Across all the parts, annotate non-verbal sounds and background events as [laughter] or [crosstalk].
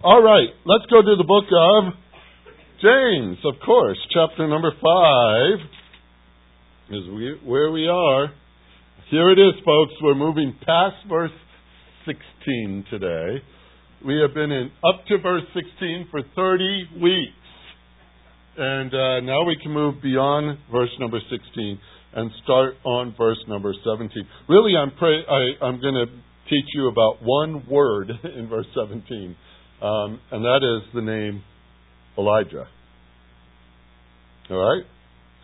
All right, let's go to the book of James, of course, chapter number 5 is we, where we are. Here it is, folks. We're moving past verse 16 today. We have been in up to verse 16 for 30 weeks. And uh, now we can move beyond verse number 16 and start on verse number 17. Really, I'm, pray- I, I'm going to teach you about one word [laughs] in verse 17, um, and that is the name Elijah. All right?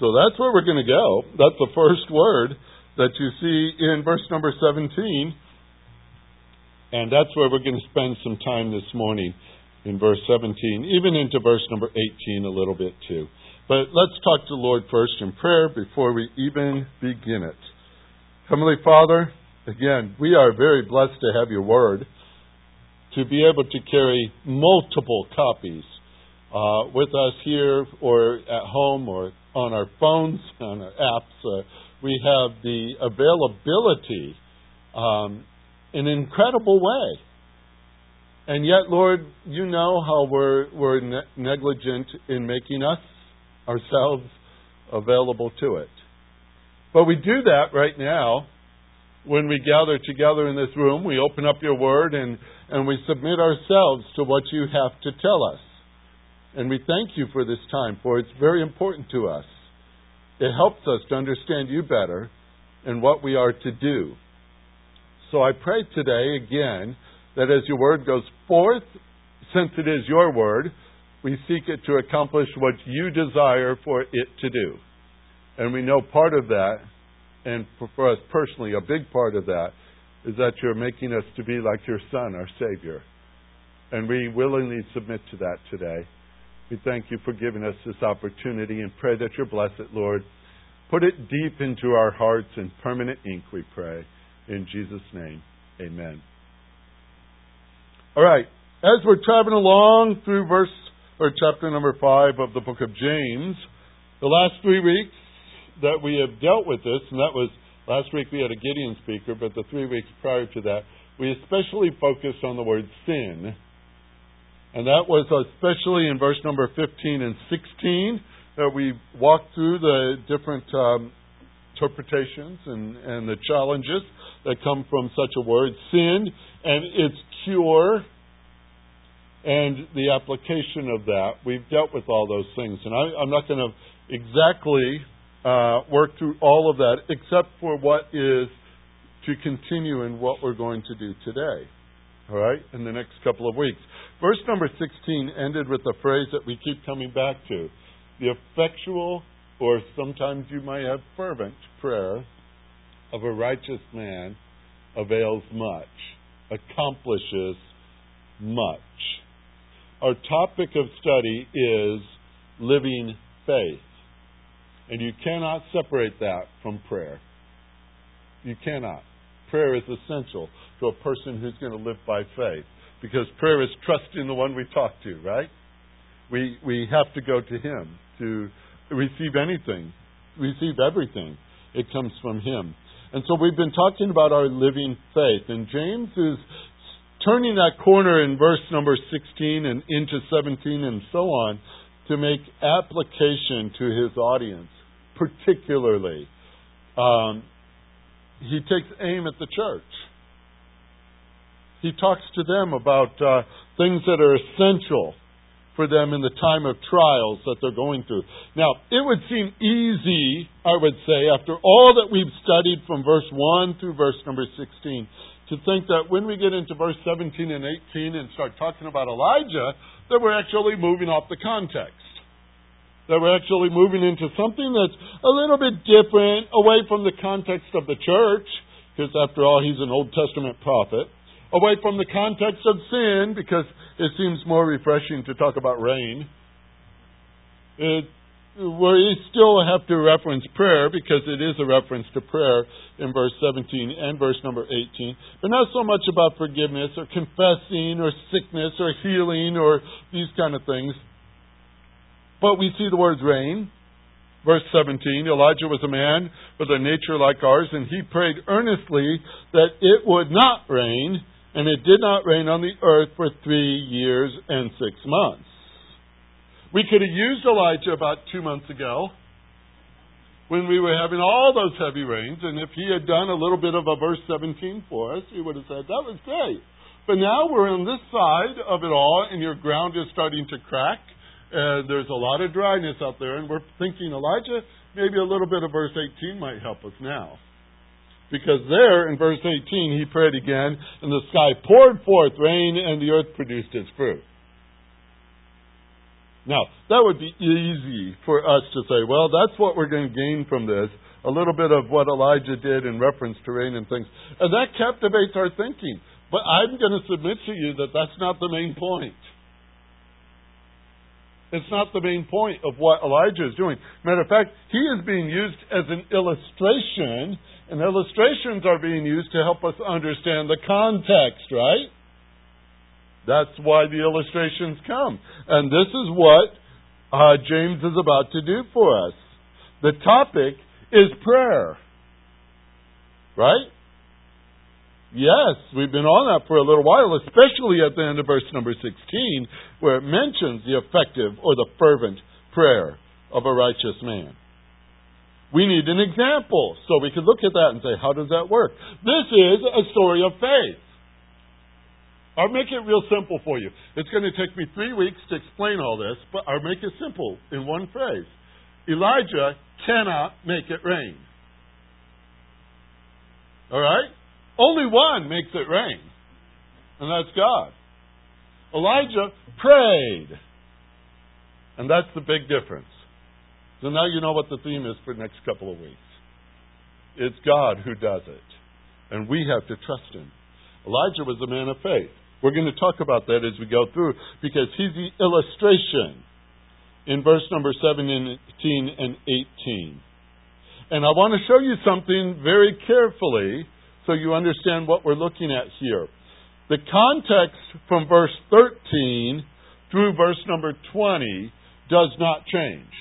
So that's where we're going to go. That's the first word that you see in verse number 17. And that's where we're going to spend some time this morning in verse 17, even into verse number 18 a little bit too. But let's talk to the Lord first in prayer before we even begin it. Heavenly Father, again, we are very blessed to have your word, to be able to carry multiple copies uh, with us here or at home or on our phones, [laughs] on our apps. Uh, we have the availability um, in an incredible way. And yet, Lord, you know how we're, we're ne- negligent in making us ourselves available to it. But we do that right now when we gather together in this room. We open up your word and, and we submit ourselves to what you have to tell us. And we thank you for this time, for it's very important to us. It helps us to understand you better and what we are to do. So I pray today again that as your word goes forth, since it is your word, we seek it to accomplish what you desire for it to do. And we know part of that, and for us personally, a big part of that, is that you're making us to be like your Son, our Savior. And we willingly submit to that today. We thank you for giving us this opportunity and pray that you bless it, Lord. Put it deep into our hearts in permanent ink, we pray. In Jesus' name, amen. All right. As we're traveling along through verse or chapter number five of the book of James. The last three weeks that we have dealt with this, and that was last week we had a Gideon speaker, but the three weeks prior to that, we especially focused on the word sin. And that was especially in verse number 15 and 16 that we walked through the different um, interpretations and, and the challenges that come from such a word. Sin and its cure and the application of that. We've dealt with all those things, and I, am not going to exactly uh, work through all of that, except for what is to continue in what we're going to do today. All right, in the next couple of weeks. Verse number 16 ended with a phrase that we keep coming back to the effectual, or sometimes you might have fervent, prayer of a righteous man avails much, accomplishes much. Our topic of study is living faith. And you cannot separate that from prayer. You cannot. Prayer is essential to a person who's going to live by faith because prayer is trusting the one we talk to, right? We, we have to go to Him to receive anything, receive everything. It comes from Him. And so we've been talking about our living faith. And James is turning that corner in verse number 16 and into 17 and so on to make application to his audience, particularly. Um, he takes aim at the church. He talks to them about uh, things that are essential for them in the time of trials that they're going through. Now, it would seem easy, I would say, after all that we've studied from verse 1 through verse number 16, to think that when we get into verse 17 and 18 and start talking about Elijah, that we're actually moving off the context. That we're actually moving into something that's a little bit different, away from the context of the church, because after all, he's an Old Testament prophet, away from the context of sin, because it seems more refreshing to talk about rain. It we still have to reference prayer because it is a reference to prayer in verse 17 and verse number 18, but not so much about forgiveness or confessing or sickness or healing or these kind of things. But we see the words rain. Verse 17 Elijah was a man with a nature like ours, and he prayed earnestly that it would not rain, and it did not rain on the earth for three years and six months. We could have used Elijah about two months ago when we were having all those heavy rains, and if he had done a little bit of a verse 17 for us, he would have said, That was great. But now we're on this side of it all, and your ground is starting to crack. and there's a lot of dryness out there, and we're thinking, Elijah, maybe a little bit of verse 18 might help us now. Because there in verse 18 he prayed again, and the sky poured forth rain, and the earth produced its fruit. Now, that would be easy for us to say, well, that's what we're going to gain from this. A little bit of what Elijah did in reference to rain and things. And that captivates our thinking. But I'm going to submit to you that that's not the main point. It's not the main point of what Elijah is doing. Matter of fact, he is being used as an illustration, and illustrations are being used to help us understand the context, right? That's why the illustrations come. And this is what uh, James is about to do for us. The topic is prayer. Right? Yes, we've been on that for a little while, especially at the end of verse number 16, where it mentions the effective or the fervent prayer of a righteous man. We need an example, so we can look at that and say, how does that work? This is a story of faith. I'll make it real simple for you. It's going to take me three weeks to explain all this, but I'll make it simple in one phrase. Elijah cannot make it rain. All right? Only one makes it rain, and that's God. Elijah prayed, and that's the big difference. So now you know what the theme is for the next couple of weeks. It's God who does it, and we have to trust Him. Elijah was a man of faith. We're going to talk about that as we go through because he's the illustration in verse number 17 and 18. And I want to show you something very carefully so you understand what we're looking at here. The context from verse 13 through verse number 20 does not change.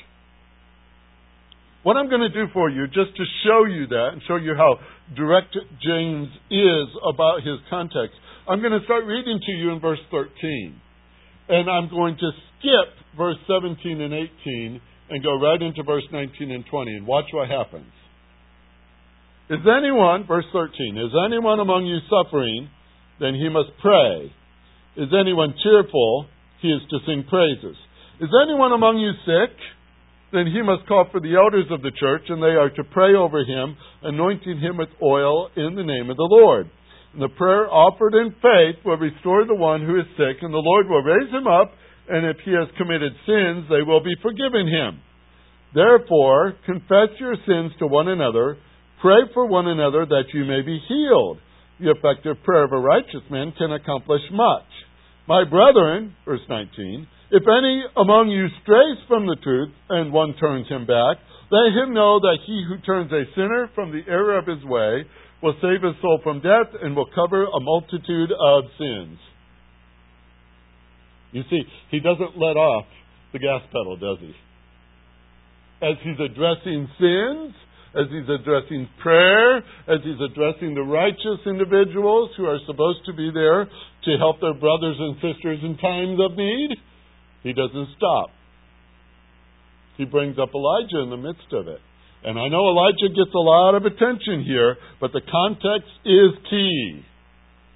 What I'm going to do for you, just to show you that and show you how direct James is about his context, I'm going to start reading to you in verse 13. And I'm going to skip verse 17 and 18 and go right into verse 19 and 20 and watch what happens. Is anyone, verse 13, is anyone among you suffering? Then he must pray. Is anyone cheerful? He is to sing praises. Is anyone among you sick? Then he must call for the elders of the church, and they are to pray over him, anointing him with oil in the name of the Lord. The prayer offered in faith will restore the one who is sick, and the Lord will raise him up, and if he has committed sins, they will be forgiven him. Therefore, confess your sins to one another Pray for one another that you may be healed. The effective prayer of a righteous man can accomplish much. My brethren, verse 19, if any among you strays from the truth and one turns him back, let him know that he who turns a sinner from the error of his way will save his soul from death and will cover a multitude of sins. You see, he doesn't let off the gas pedal, does he? As he's addressing sins, as he's addressing prayer, as he's addressing the righteous individuals who are supposed to be there to help their brothers and sisters in times of need, he doesn't stop. He brings up Elijah in the midst of it. And I know Elijah gets a lot of attention here, but the context is key.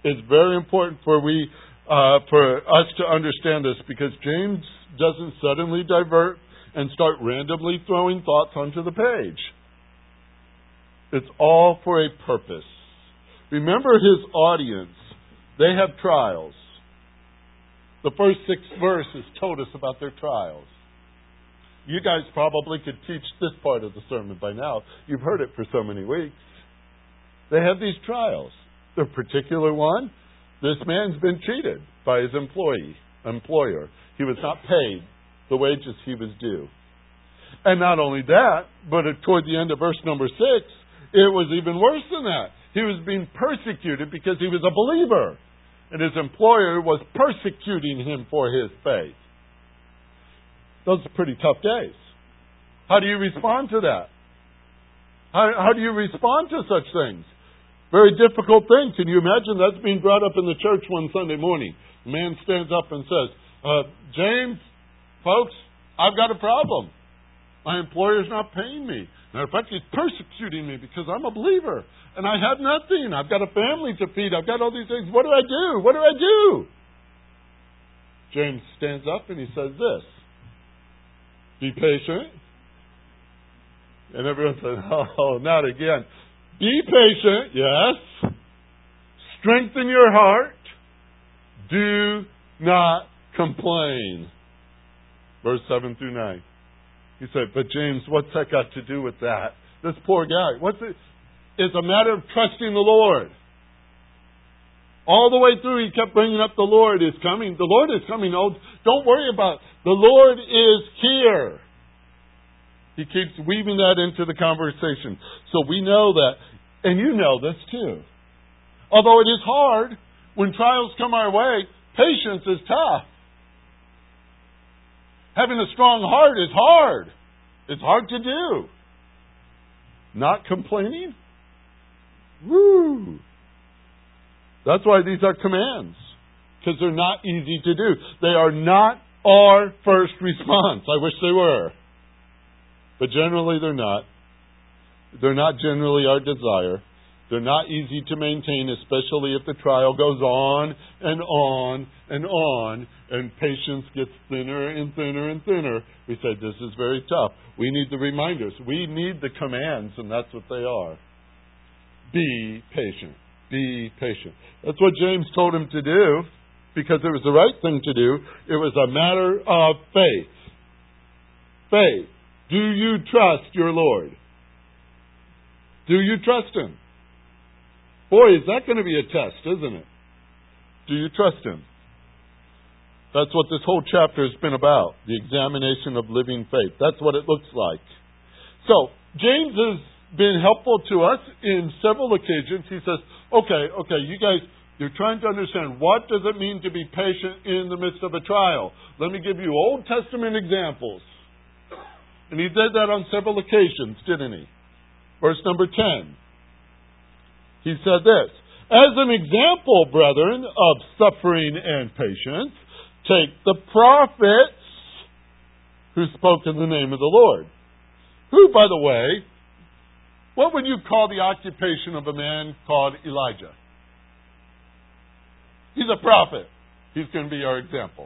It's very important for we uh, for us to understand this because James doesn't suddenly divert and start randomly throwing thoughts onto the page. It's all for a purpose. Remember his audience. They have trials. The first six verses told us about their trials. You guys probably could teach this part of the sermon by now. You've heard it for so many weeks. They have these trials. The particular one, this man's been cheated by his employee, employer. He was not paid the wages he was due. And not only that, but toward the end of verse number six, it was even worse than that. He was being persecuted because he was a believer, and his employer was persecuting him for his faith. Those are pretty tough days. How do you respond to that? How, how do you respond to such things? Very difficult thing. Can you imagine that's being brought up in the church one Sunday morning? A man stands up and says, uh, James, folks, I've got a problem. My employer's not paying me. Matter of fact, he's persecuting me because I'm a believer and I have nothing. I've got a family to feed. I've got all these things. What do I do? What do I do? James stands up and he says this Be patient. And everyone said, [laughs] Oh, not again. Be patient, yes. Strengthen your heart. Do not complain. Verse 7 through 9. He said, But James, what's that got to do with that? This poor guy. What's it? It's a matter of trusting the Lord. All the way through, he kept bringing up the Lord is coming. The Lord is coming. Oh, don't worry about it. The Lord is here. He keeps weaving that into the conversation. So we know that, and you know this too. Although it is hard, when trials come our way, patience is tough. Having a strong heart is hard. It's hard to do. Not complaining? Woo! That's why these are commands, because they're not easy to do. They are not our first response. I wish they were. But generally, they're not. They're not generally our desire. They're not easy to maintain, especially if the trial goes on and on and on, and patience gets thinner and thinner and thinner. We say, This is very tough. We need the reminders. We need the commands, and that's what they are. Be patient. Be patient. That's what James told him to do because it was the right thing to do. It was a matter of faith. Faith. Do you trust your Lord? Do you trust Him? Boy, is that going to be a test, isn't it? Do you trust Him? That's what this whole chapter has been about the examination of living faith. That's what it looks like. So, James has been helpful to us in several occasions. He says, okay, okay, you guys, you're trying to understand what does it mean to be patient in the midst of a trial. Let me give you Old Testament examples. And he did that on several occasions, didn't he? Verse number 10. He said this As an example, brethren, of suffering and patience, take the prophets who spoke in the name of the Lord. Who, by the way, what would you call the occupation of a man called Elijah? He's a prophet. He's going to be our example.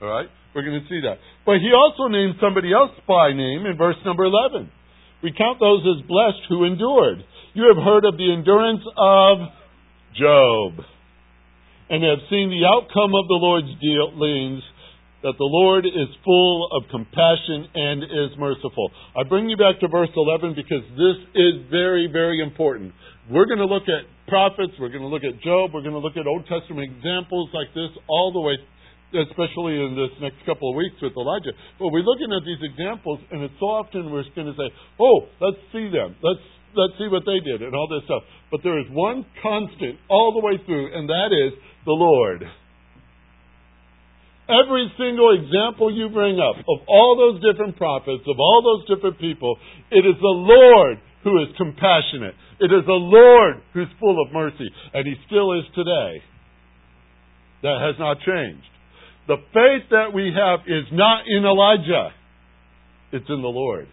All right? We're going to see that. But he also named somebody else by name in verse number 11. We count those as blessed who endured. You have heard of the endurance of Job and have seen the outcome of the Lord's dealings that the Lord is full of compassion and is merciful. I bring you back to verse 11 because this is very, very important. We're going to look at prophets, we're going to look at Job, we're going to look at Old Testament examples like this all the way, especially in this next couple of weeks with Elijah. But we're looking at these examples, and it's so often we're going to say, oh, let's see them. Let's let's see what they did and all this stuff. But there is one constant all the way through, and that is the Lord. Every single example you bring up of all those different prophets, of all those different people, it is the Lord who is compassionate. It is the Lord who's full of mercy, and He still is today. That has not changed. The faith that we have is not in Elijah, it's in the Lord.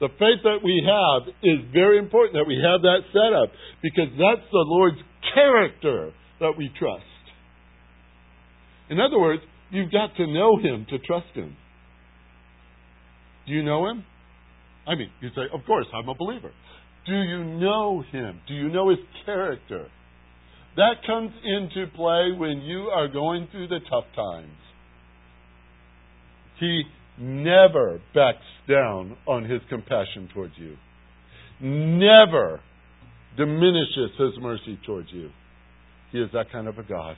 The faith that we have is very important that we have that set up because that's the Lord's character that we trust. In other words, you've got to know Him to trust Him. Do you know Him? I mean, you say, of course, I'm a believer. Do you know Him? Do you know His character? That comes into play when you are going through the tough times. He never backs down on His compassion towards you, never diminishes His mercy towards you. He is that kind of a God.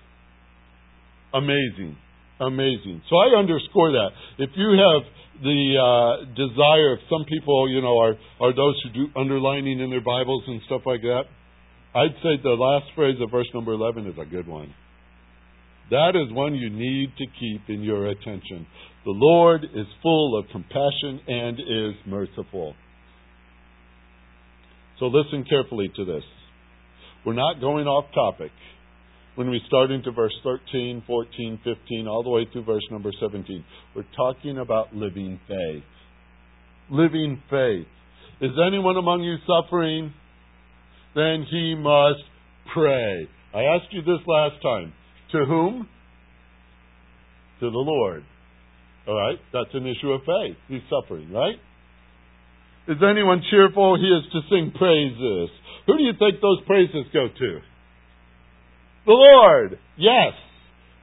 Amazing. Amazing. So I underscore that. If you have the uh, desire, if some people, you know, are, are those who do underlining in their Bibles and stuff like that, I'd say the last phrase of verse number 11 is a good one. That is one you need to keep in your attention. The Lord is full of compassion and is merciful. So listen carefully to this. We're not going off topic when we start into verse 13, 14, 15, all the way through verse number 17. We're talking about living faith. Living faith. Is anyone among you suffering? Then he must pray. I asked you this last time. To whom? To the Lord. All right? That's an issue of faith. He's suffering, right? Is anyone cheerful? He is to sing praises. Who do you think those praises go to? The Lord. Yes.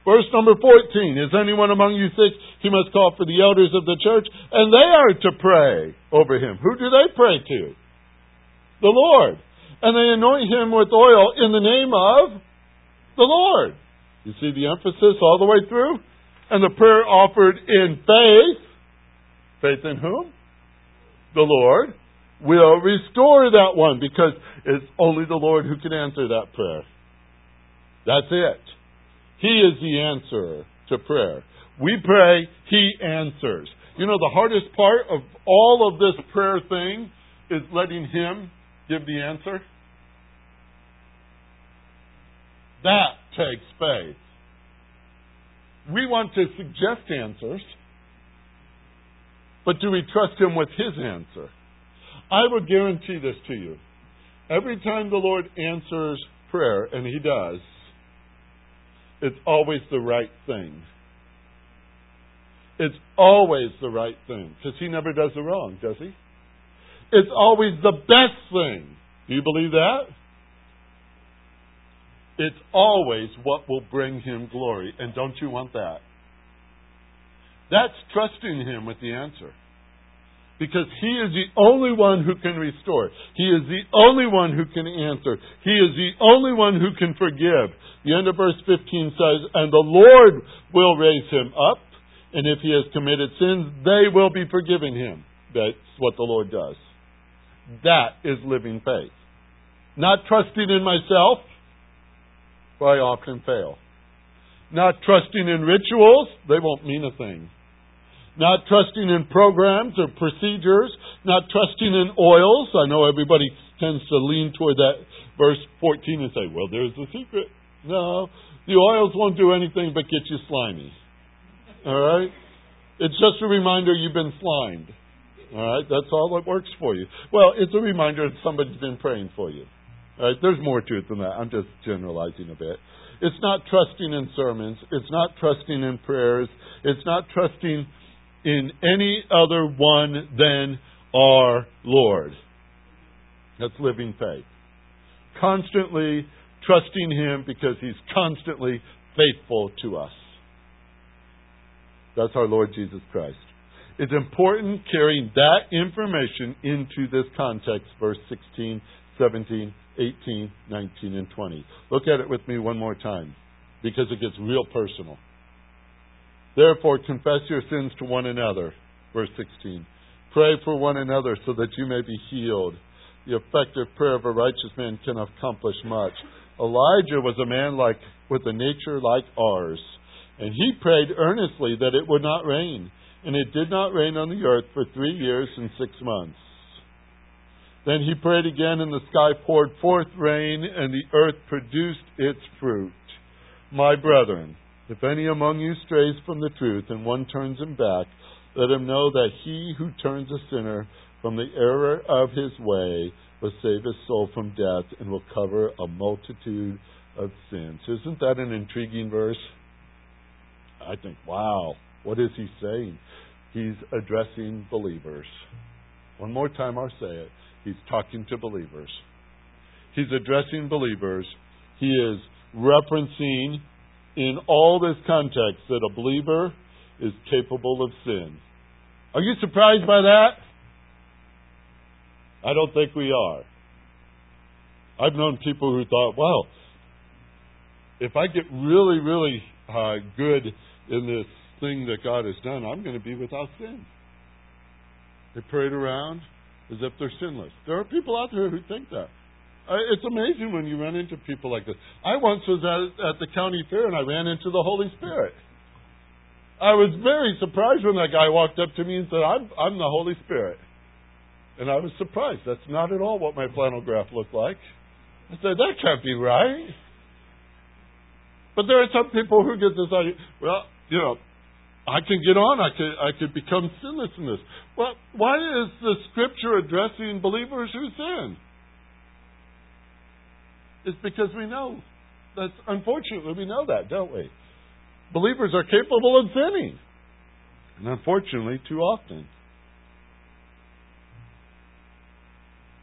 Verse number 14. Is anyone among you sick? He must call for the elders of the church, and they are to pray over him. Who do they pray to? The Lord. And they anoint him with oil in the name of the Lord. You see the emphasis all the way through? And the prayer offered in faith. Faith in whom? The Lord will restore that one because it's only the Lord who can answer that prayer. That's it. He is the answer to prayer. We pray, He answers. You know, the hardest part of all of this prayer thing is letting Him give the answer. That takes faith. We want to suggest answers, but do we trust Him with His answer? I will guarantee this to you. Every time the Lord answers prayer, and He does, it's always the right thing. It's always the right thing because he never does the wrong, does he? It's always the best thing. Do you believe that? It's always what will bring him glory. And don't you want that? That's trusting him with the answer. Because he is the only one who can restore. He is the only one who can answer. He is the only one who can forgive. The end of verse 15 says, And the Lord will raise him up, and if he has committed sins, they will be forgiven him. That's what the Lord does. That is living faith. Not trusting in myself, for I often fail. Not trusting in rituals, they won't mean a thing not trusting in programs or procedures, not trusting in oils. I know everybody tends to lean toward that verse 14 and say, well, there's the secret. No, the oils won't do anything but get you slimy. All right? It's just a reminder you've been slimed. All right? That's all that works for you. Well, it's a reminder that somebody's been praying for you. All right? There's more to it than that. I'm just generalizing a bit. It's not trusting in sermons. It's not trusting in prayers. It's not trusting in any other one than our Lord. That's living faith. Constantly trusting Him because He's constantly faithful to us. That's our Lord Jesus Christ. It's important carrying that information into this context, verse 16, 17, 18, 19, and 20. Look at it with me one more time because it gets real personal. Therefore, confess your sins to one another. Verse 16. Pray for one another so that you may be healed. The effective prayer of a righteous man can accomplish much. Elijah was a man like with a nature like ours, and he prayed earnestly that it would not rain, and it did not rain on the earth for three years and six months. Then he prayed again, and the sky poured forth rain, and the earth produced its fruit. My brethren, if any among you strays from the truth and one turns him back, let him know that he who turns a sinner from the error of his way will save his soul from death and will cover a multitude of sins. Isn't that an intriguing verse? I think, wow, what is he saying? He's addressing believers. One more time, I'll say it. He's talking to believers. He's addressing believers. He is referencing in all this context that a believer is capable of sin. Are you surprised by that? I don't think we are. I've known people who thought, well, if I get really, really uh, good in this thing that God has done, I'm going to be without sin. They parade around as if they're sinless. There are people out there who think that. Uh, it's amazing when you run into people like this. I once was at, at the county fair and I ran into the Holy Spirit. I was very surprised when that guy walked up to me and said, I'm, I'm the Holy Spirit. And I was surprised. That's not at all what my flannel graph looked like. I said, that can't be right. But there are some people who get this idea, well, you know, I can get on, I could I could become sinless in this. Well, why is the scripture addressing believers who sin? It's because we know that's unfortunately we know that, don't we? Believers are capable of sinning. And unfortunately, too often.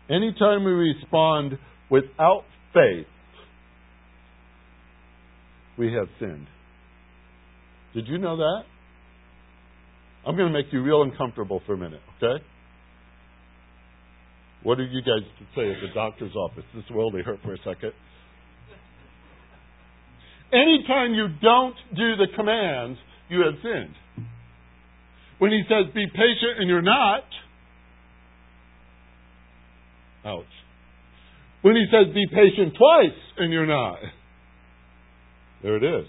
Anytime we respond without faith, we have sinned. Did you know that? I'm going to make you real uncomfortable for a minute, okay? What do you guys say at the doctor's office? This will only hurt for a second. Anytime you don't do the commands, you have sinned. When he says be patient and you're not, ouch. When he says be patient twice and you're not, there it is.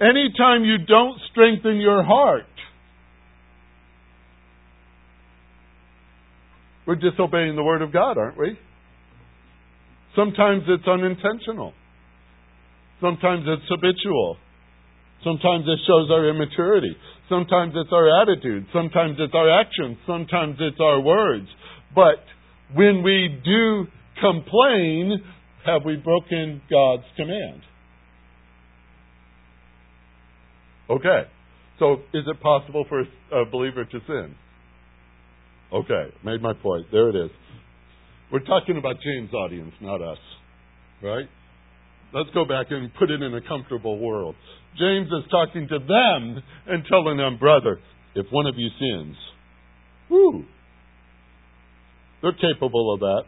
Anytime you don't strengthen your heart, we're disobeying the Word of God, aren't we? Sometimes it's unintentional. Sometimes it's habitual. Sometimes it shows our immaturity. Sometimes it's our attitude. Sometimes it's our actions. Sometimes it's our words. But when we do complain, have we broken God's command? Okay. So is it possible for a believer to sin? Okay, made my point. There it is. We're talking about James' audience, not us. Right? Let's go back and put it in a comfortable world. James is talking to them and telling them, brother, if one of you sins, whoo, they're capable of that.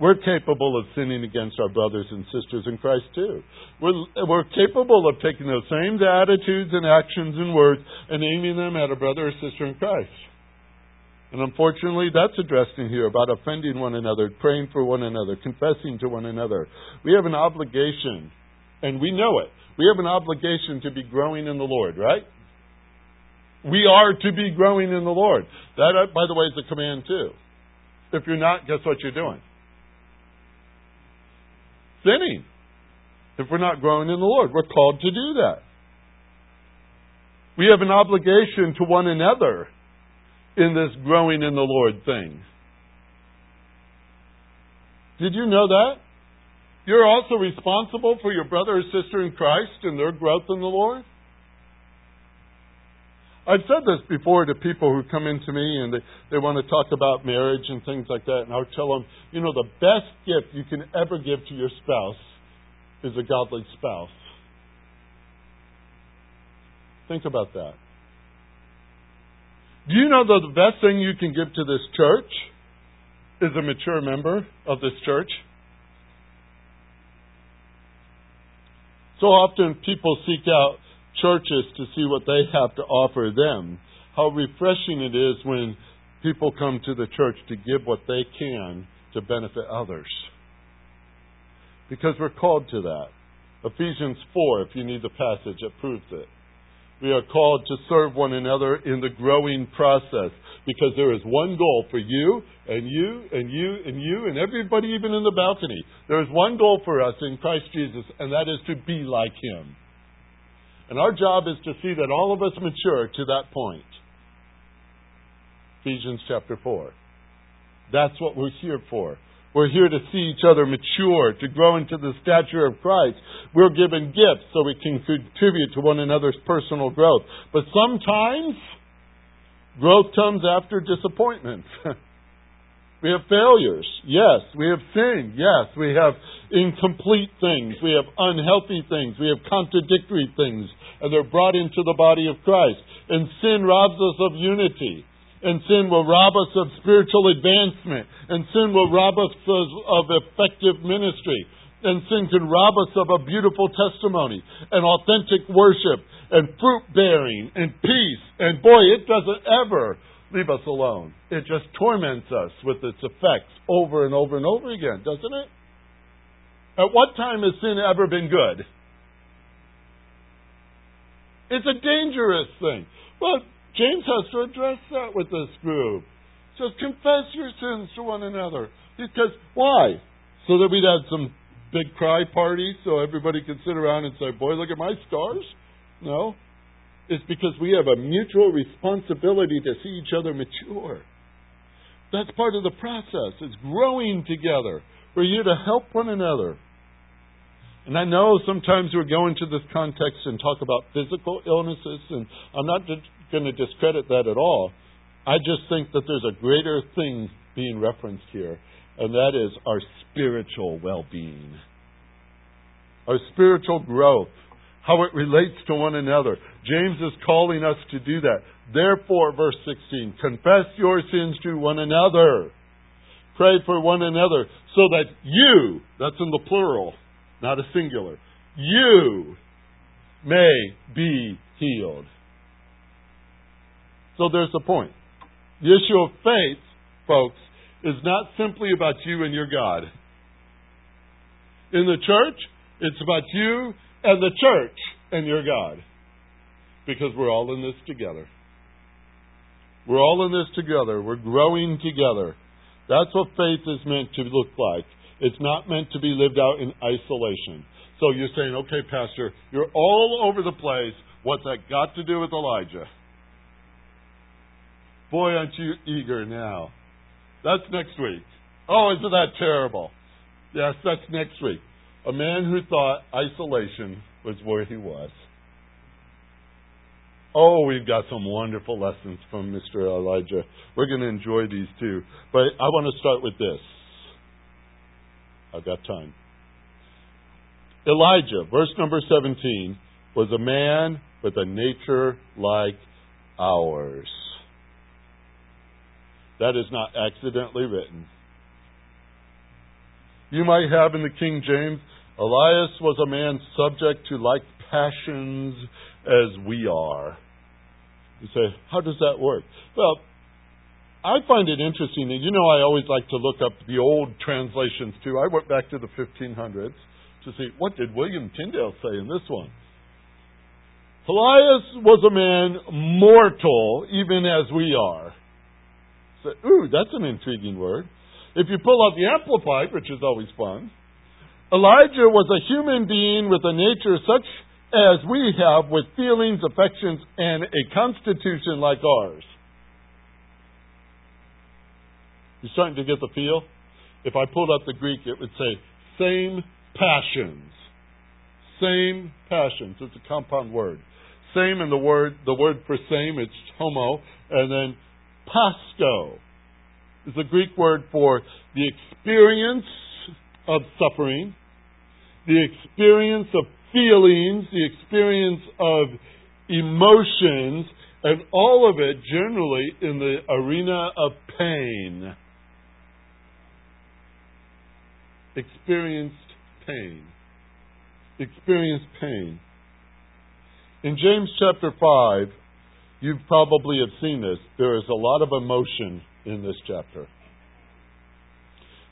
We're capable of sinning against our brothers and sisters in Christ too. We're, we're capable of taking those same attitudes and actions and words and aiming them at a brother or sister in Christ. And unfortunately, that's addressed in here about offending one another, praying for one another, confessing to one another. We have an obligation, and we know it. We have an obligation to be growing in the Lord, right? We are to be growing in the Lord. That, uh, by the way, is a command too. If you're not, guess what you're doing? Sinning. If we're not growing in the Lord, we're called to do that. We have an obligation to one another in this growing in the Lord thing. Did you know that? You're also responsible for your brother or sister in Christ and their growth in the Lord. I've said this before to people who come into me and they, they want to talk about marriage and things like that, and I'll tell them, you know, the best gift you can ever give to your spouse is a godly spouse. Think about that. Do you know that the best thing you can give to this church is a mature member of this church? So often people seek out churches to see what they have to offer them. How refreshing it is when people come to the church to give what they can to benefit others. Because we're called to that. Ephesians 4, if you need the passage, it proves it. We are called to serve one another in the growing process because there is one goal for you and you and you and you and everybody even in the balcony. There is one goal for us in Christ Jesus, and that is to be like Him. And our job is to see that all of us mature to that point. Ephesians chapter 4. That's what we're here for. We're here to see each other mature, to grow into the stature of Christ. We're given gifts so we can contribute to one another's personal growth. But sometimes, growth comes after disappointment. [laughs] we have failures, yes. We have sin, yes. We have incomplete things. We have unhealthy things. We have contradictory things. And they're brought into the body of Christ. And sin robs us of unity and sin will rob us of spiritual advancement, and sin will rob us of, of effective ministry, and sin can rob us of a beautiful testimony, and authentic worship, and fruit bearing, and peace. And boy, it doesn't ever leave us alone. It just torments us with its effects over and over and over again, doesn't it? At what time has sin ever been good? It's a dangerous thing. Well, James has to address that with this group. He says, confess your sins to one another. Because, why? So that we'd have some big cry party so everybody could sit around and say, Boy, look at my scars? No. It's because we have a mutual responsibility to see each other mature. That's part of the process. It's growing together. We're here to help one another. And I know sometimes we go into this context and talk about physical illnesses, and I'm not going to discredit that at all. I just think that there's a greater thing being referenced here, and that is our spiritual well being, our spiritual growth, how it relates to one another. James is calling us to do that. Therefore, verse 16, confess your sins to one another. Pray for one another so that you, that's in the plural, not a singular, you may be healed. So there's the point. The issue of faith, folks, is not simply about you and your God. In the church, it's about you and the church and your God. Because we're all in this together. We're all in this together. We're growing together. That's what faith is meant to look like. It's not meant to be lived out in isolation. So you're saying, okay, Pastor, you're all over the place. What's that got to do with Elijah? Boy, aren't you eager now. That's next week. Oh, isn't that terrible? Yes, that's next week. A man who thought isolation was where he was. Oh, we've got some wonderful lessons from Mr. Elijah. We're going to enjoy these too. But I want to start with this. I've got time. Elijah, verse number 17, was a man with a nature like ours. That is not accidentally written. You might have in the King James, Elias was a man subject to like passions as we are. You say, how does that work? Well, I find it interesting, and you know I always like to look up the old translations too. I went back to the 1500s to see what did William Tyndale say in this one. Elias was a man mortal, even as we are. So, ooh, that's an intriguing word. If you pull out the Amplified, which is always fun, Elijah was a human being with a nature such as we have, with feelings, affections, and a constitution like ours. You're starting to get the feel? If I pulled up the Greek, it would say same passions. Same passions. It's a compound word. Same in the word the word for same, it's homo, and then pasco is the Greek word for the experience of suffering, the experience of feelings, the experience of emotions, and all of it generally in the arena of pain. Experienced pain. Experienced pain. In James chapter 5, you probably have seen this. There is a lot of emotion in this chapter.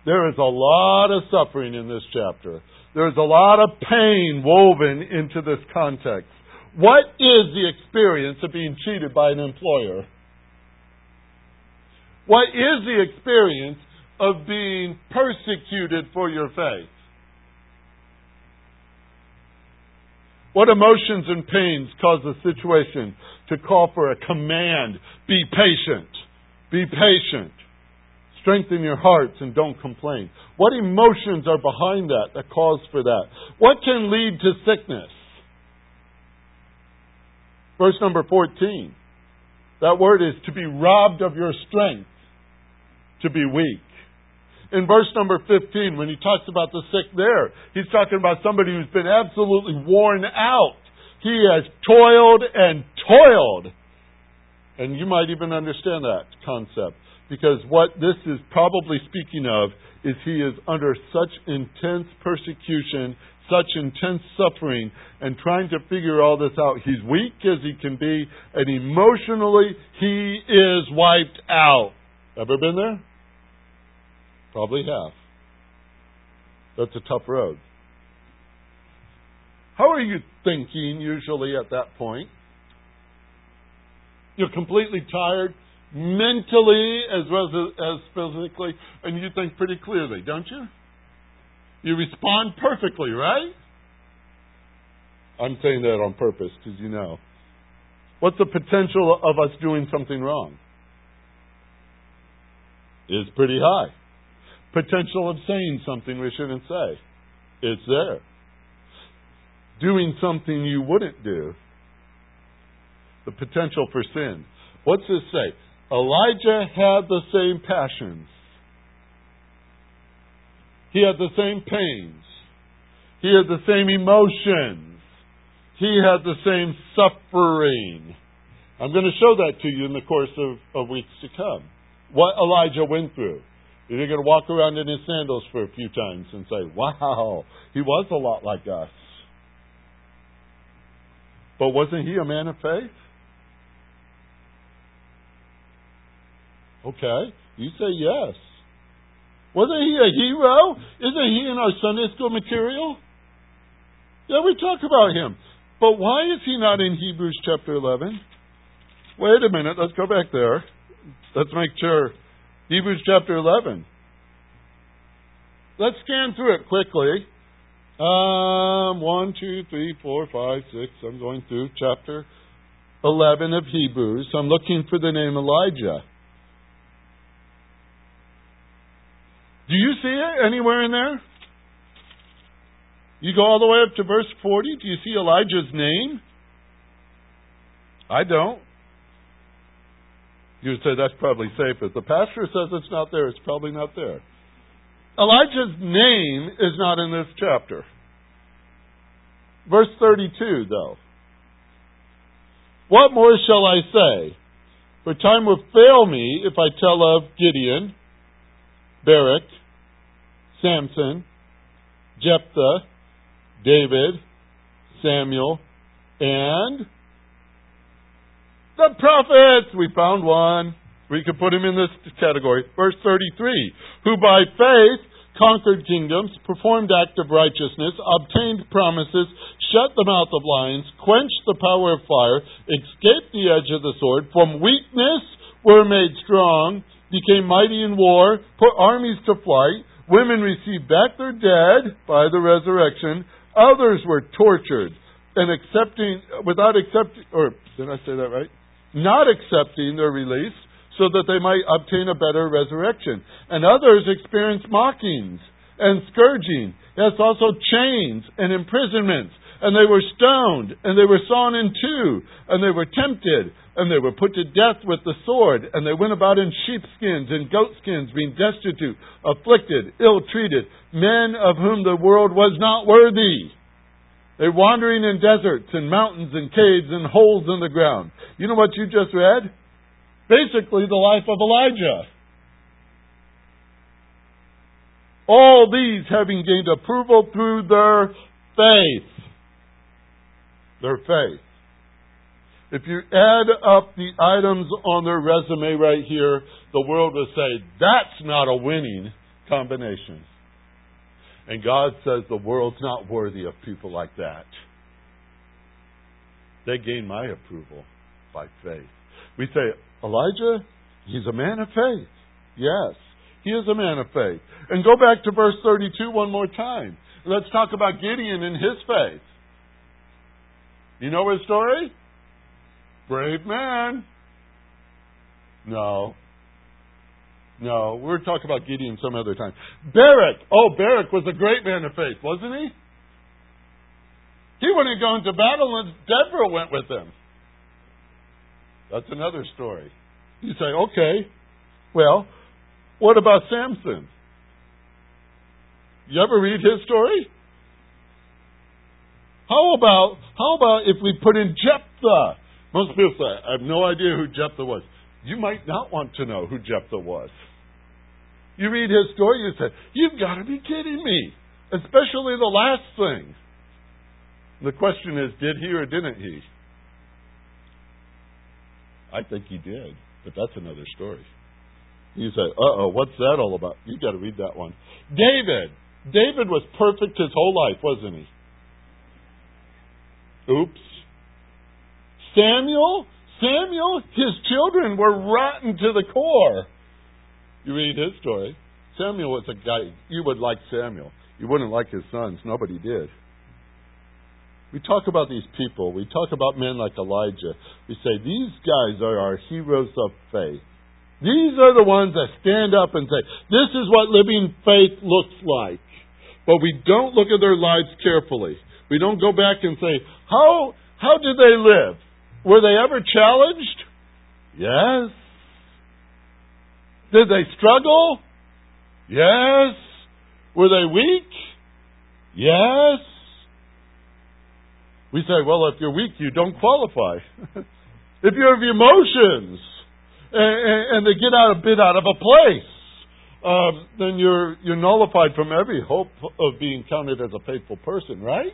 There is a lot of suffering in this chapter. There's a lot of pain woven into this context. What is the experience of being cheated by an employer? What is the experience of being persecuted for your faith? What emotions and pains cause the situation to call for a command? Be patient. Be patient. Strengthen your hearts and don't complain. What emotions are behind that that cause for that? What can lead to sickness? Verse number 14. That word is to be robbed of your strength, to be weak. In verse number 15, when he talks about the sick there, he's talking about somebody who's been absolutely worn out. He has toiled and toiled. And you might even understand that concept. Because what this is probably speaking of is he is under such intense persecution, such intense suffering, and trying to figure all this out. He's weak as he can be, and emotionally, he is wiped out. Ever been there? Probably have. That's a tough road. How are you thinking usually at that point? You're completely tired mentally as well as, physically, and you think pretty clearly, don't you? You respond perfectly, right? I'm saying that on purpose because you know. What's the potential of us doing something wrong? Is pretty high. Potential of saying something we shouldn't say. It's there. Doing something you wouldn't do. The potential for sin. What's this say? Elijah had the same passions. He had the same pains. He had the same emotions. He had the same suffering. I'm going to show that to you in the course of, of weeks to come. What Elijah went through. You're going to walk around in his sandals for a few times and say, wow, he was a lot like us. But wasn't he a man of faith? Okay, you say yes. Wasn't he a hero? Isn't he in our Sunday school material? Yeah, we talk about him. But why is he not in Hebrews chapter 11? Wait a minute, let's go back there. Let's make sure. Hebrews chapter 11. Let's scan through it quickly. Um, one, two, three, four, five, six. I'm going through chapter 11 of Hebrews. I'm looking for the name Elijah. Do you see it anywhere in there? You go all the way up to verse 40. Do you see Elijah's name? I don't. You would say that's probably safe. If the pastor says it's not there, it's probably not there. Elijah's name is not in this chapter. Verse 32, though. What more shall I say? For time will fail me if I tell of Gideon, Barak, Samson, Jephthah, David, Samuel, and the prophets. We found one. We could put him in this category. Verse 33 Who by faith conquered kingdoms, performed acts of righteousness, obtained promises, shut the mouth of lions, quenched the power of fire, escaped the edge of the sword, from weakness were made strong, became mighty in war, put armies to flight, women received back their dead by the resurrection, others were tortured, and accepting, without accepting, or did I say that right? Not accepting their release, so that they might obtain a better resurrection. And others experienced mockings and scourging, yes, also chains and imprisonments. And they were stoned, and they were sawn in two, and they were tempted, and they were put to death with the sword, and they went about in sheepskins and goatskins, being destitute, afflicted, ill treated, men of whom the world was not worthy. They're wandering in deserts and mountains and caves and holes in the ground. You know what you just read? Basically, the life of Elijah. All these having gained approval through their faith. Their faith. If you add up the items on their resume right here, the world will say, that's not a winning combination. And God says the world's not worthy of people like that. They gain my approval by faith. We say, Elijah, he's a man of faith. Yes, he is a man of faith. And go back to verse 32 one more time. Let's talk about Gideon and his faith. You know his story? Brave man. No. No, we're talking about Gideon some other time. Barak. Oh, Barak was a great man of faith, wasn't he? He wouldn't go into battle and Deborah went with him. That's another story. You say, okay, well, what about Samson? You ever read his story? How about how about if we put in Jephthah? Most people say, I have no idea who Jephthah was. You might not want to know who Jephthah was. You read his story, you say, You've got to be kidding me. Especially the last thing. The question is, did he or didn't he? I think he did, but that's another story. You say, uh oh, what's that all about? You've got to read that one. David. David was perfect his whole life, wasn't he? Oops. Samuel? Samuel, his children were rotten to the core. You read his story. Samuel was a guy, you would like Samuel. You wouldn't like his sons. Nobody did. We talk about these people. We talk about men like Elijah. We say, these guys are our heroes of faith. These are the ones that stand up and say, this is what living faith looks like. But we don't look at their lives carefully. We don't go back and say, how, how did they live? Were they ever challenged? Yes. Did they struggle? Yes. Were they weak? Yes. We say, well, if you're weak, you don't qualify. [laughs] if you have emotions and, and, they get out a bit out of a place, um, then you're you're nullified from every hope of being counted as a faithful person, right?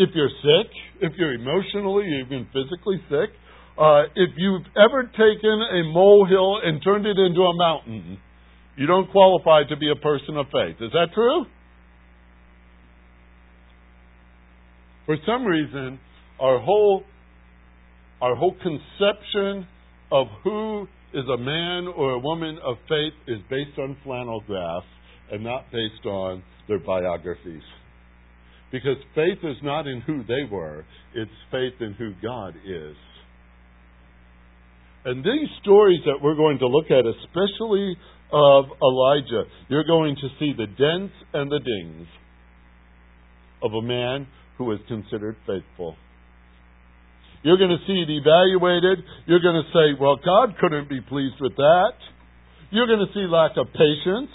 If you're sick, if you're emotionally, even physically sick, uh, if you've ever taken a molehill and turned it into a mountain, you don't qualify to be a person of faith. Is that true? For some reason, our whole our whole conception of who is a man or a woman of faith is based on flannel graphs and not based on their biographies. Because faith is not in who they were, it's faith in who God is. And these stories that we're going to look at, especially of Elijah, you're going to see the dents and the dings of a man who is considered faithful. You're going to see it evaluated. You're going to say, well, God couldn't be pleased with that. You're going to see lack of patience.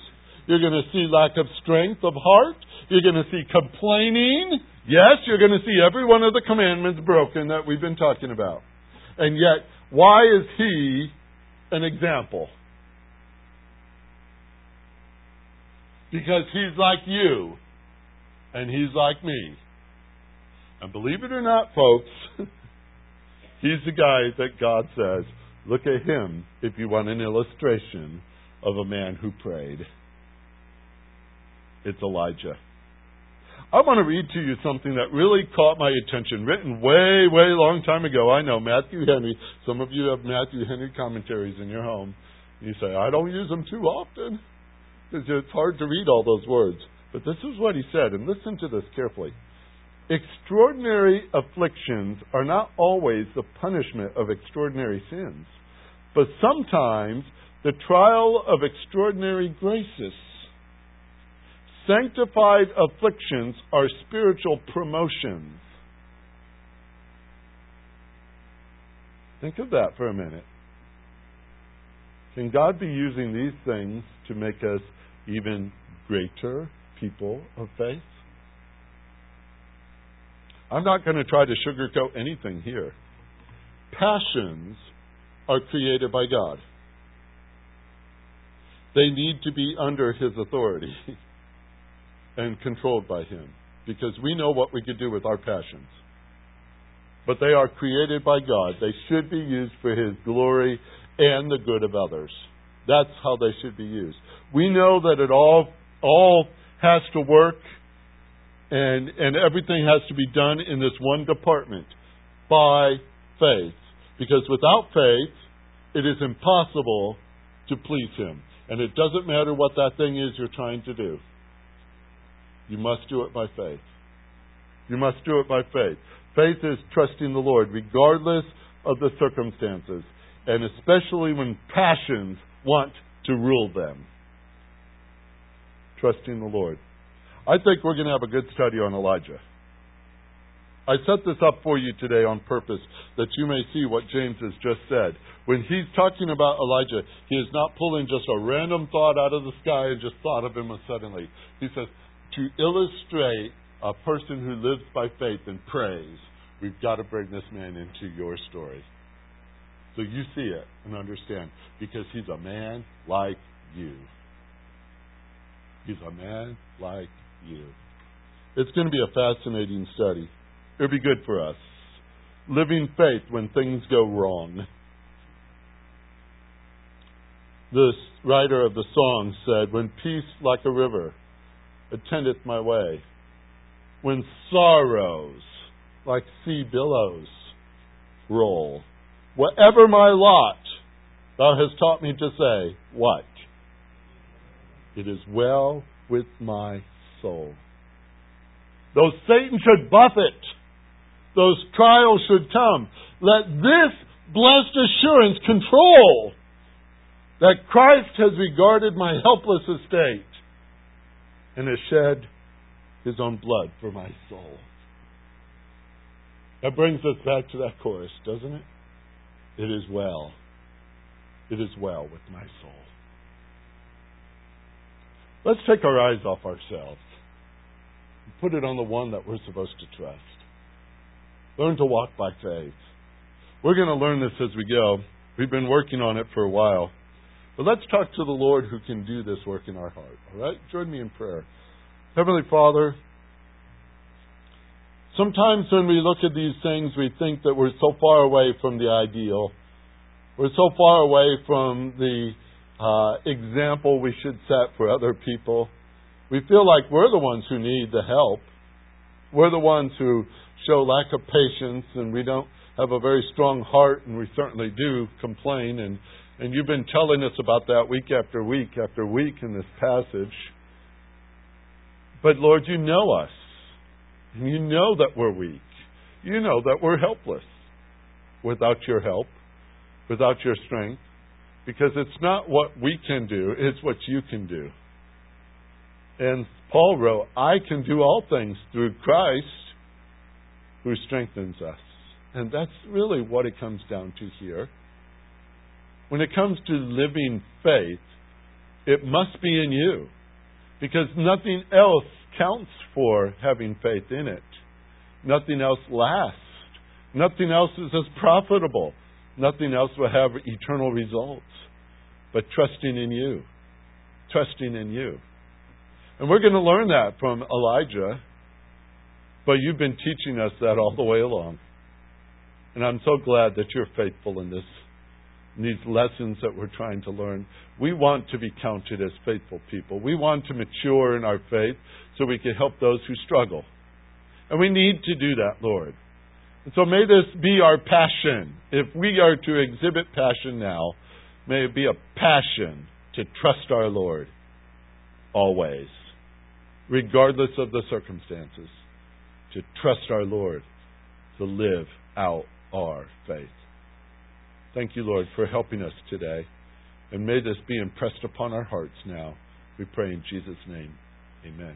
You're going to see lack of strength of heart. You're going to see complaining. Yes, you're going to see every one of the commandments broken that we've been talking about. And yet, why is he an example? Because he's like you, and he's like me. And believe it or not, folks, [laughs] he's the guy that God says, look at him if you want an illustration of a man who prayed. It's Elijah. I want to read to you something that really caught my attention, written way, way long time ago. I know, Matthew Henry. Some of you have Matthew Henry commentaries in your home. You say, I don't use them too often because it's hard to read all those words. But this is what he said, and listen to this carefully. Extraordinary afflictions are not always the punishment of extraordinary sins, but sometimes the trial of extraordinary graces. Sanctified afflictions are spiritual promotions. Think of that for a minute. Can God be using these things to make us even greater people of faith? I'm not going to try to sugarcoat anything here. Passions are created by God. They need to be under His authority. [laughs] and controlled by Him. Because we know what we could do with our passions. But they are created by God. They should be used for His glory and the good of others. That's how they should be used. We know that it all all has to work and and everything has to be done in this one department by faith. Because without faith, it is impossible to please him. And it doesn't matter what that thing is you're trying to do. You must do it by faith. You must do it by faith. Faith is trusting the Lord regardless of the circumstances, and especially when passions want to rule them. Trusting the Lord. I think we're going to have a good study on Elijah. I set this up for you today on purpose that you may see what James has just said. When he's talking about Elijah, he is not pulling just a random thought out of the sky and just thought of him suddenly. He says, to illustrate a person who lives by faith and prays, we've got to bring this man into your story. So you see it and understand because he's a man like you. He's a man like you. It's going to be a fascinating study. It'll be good for us. Living faith when things go wrong. This writer of the song said, When peace like a river attendeth my way. When sorrows like sea billows roll, whatever my lot, thou hast taught me to say, What? It is well with my soul. Though Satan should buffet, those trials should come. Let this blessed assurance control that Christ has regarded my helpless estate and has shed his own blood for my soul. That brings us back to that chorus, doesn't it? It is well. It is well with my soul. Let's take our eyes off ourselves and put it on the one that we're supposed to trust. Learn to walk by faith. We're going to learn this as we go. We've been working on it for a while. But let's talk to the Lord who can do this work in our heart. All right? Join me in prayer. Heavenly Father, sometimes when we look at these things, we think that we're so far away from the ideal. We're so far away from the uh, example we should set for other people. We feel like we're the ones who need the help. We're the ones who show lack of patience and we don't have a very strong heart and we certainly do complain and and you've been telling us about that week after week after week in this passage. But Lord, you know us. And you know that we're weak. You know that we're helpless without your help, without your strength. Because it's not what we can do, it's what you can do. And Paul wrote, I can do all things through Christ who strengthens us. And that's really what it comes down to here. When it comes to living faith, it must be in you. Because nothing else counts for having faith in it. Nothing else lasts. Nothing else is as profitable. Nothing else will have eternal results but trusting in you. Trusting in you. And we're going to learn that from Elijah, but you've been teaching us that all the way along. And I'm so glad that you're faithful in this, these lessons that we're trying to learn. We want to be counted as faithful people. We want to mature in our faith so we can help those who struggle. And we need to do that, Lord. And so may this be our passion. If we are to exhibit passion now, May it be a passion to trust our Lord always, regardless of the circumstances, to trust our Lord, to live out our faith. Thank you, Lord, for helping us today. And may this be impressed upon our hearts now. We pray in Jesus' name. Amen.